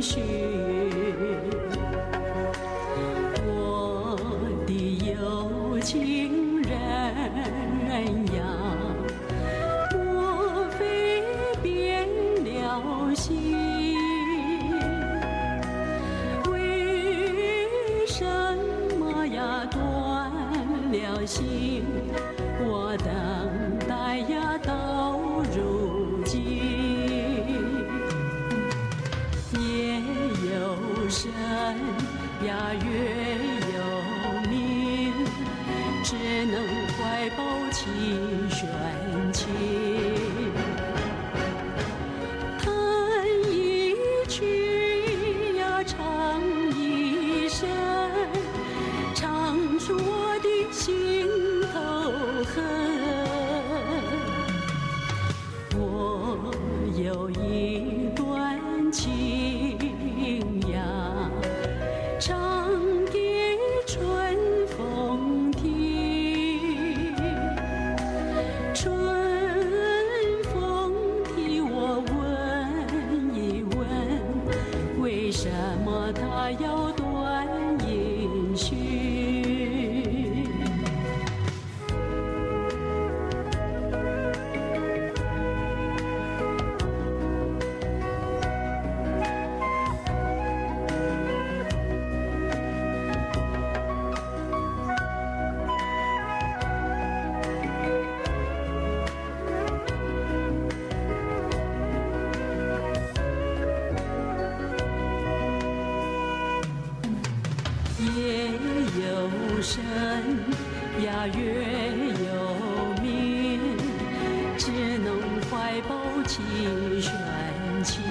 音讯。我的有情人呀，莫非变了心？为什么呀断了心？有深呀，月有明，只能怀抱琴弦情，弹一曲呀，唱一声，唱出我的心头恨。我有一呀，月有明，只能怀抱琴弦情，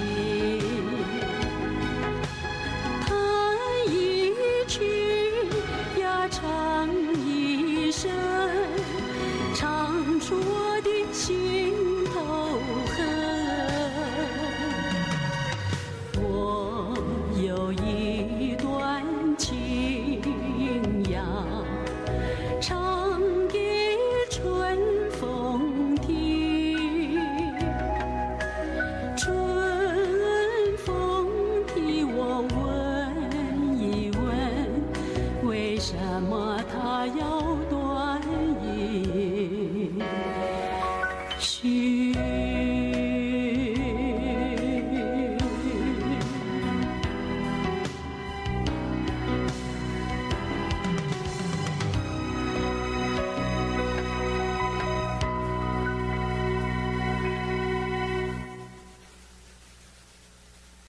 许？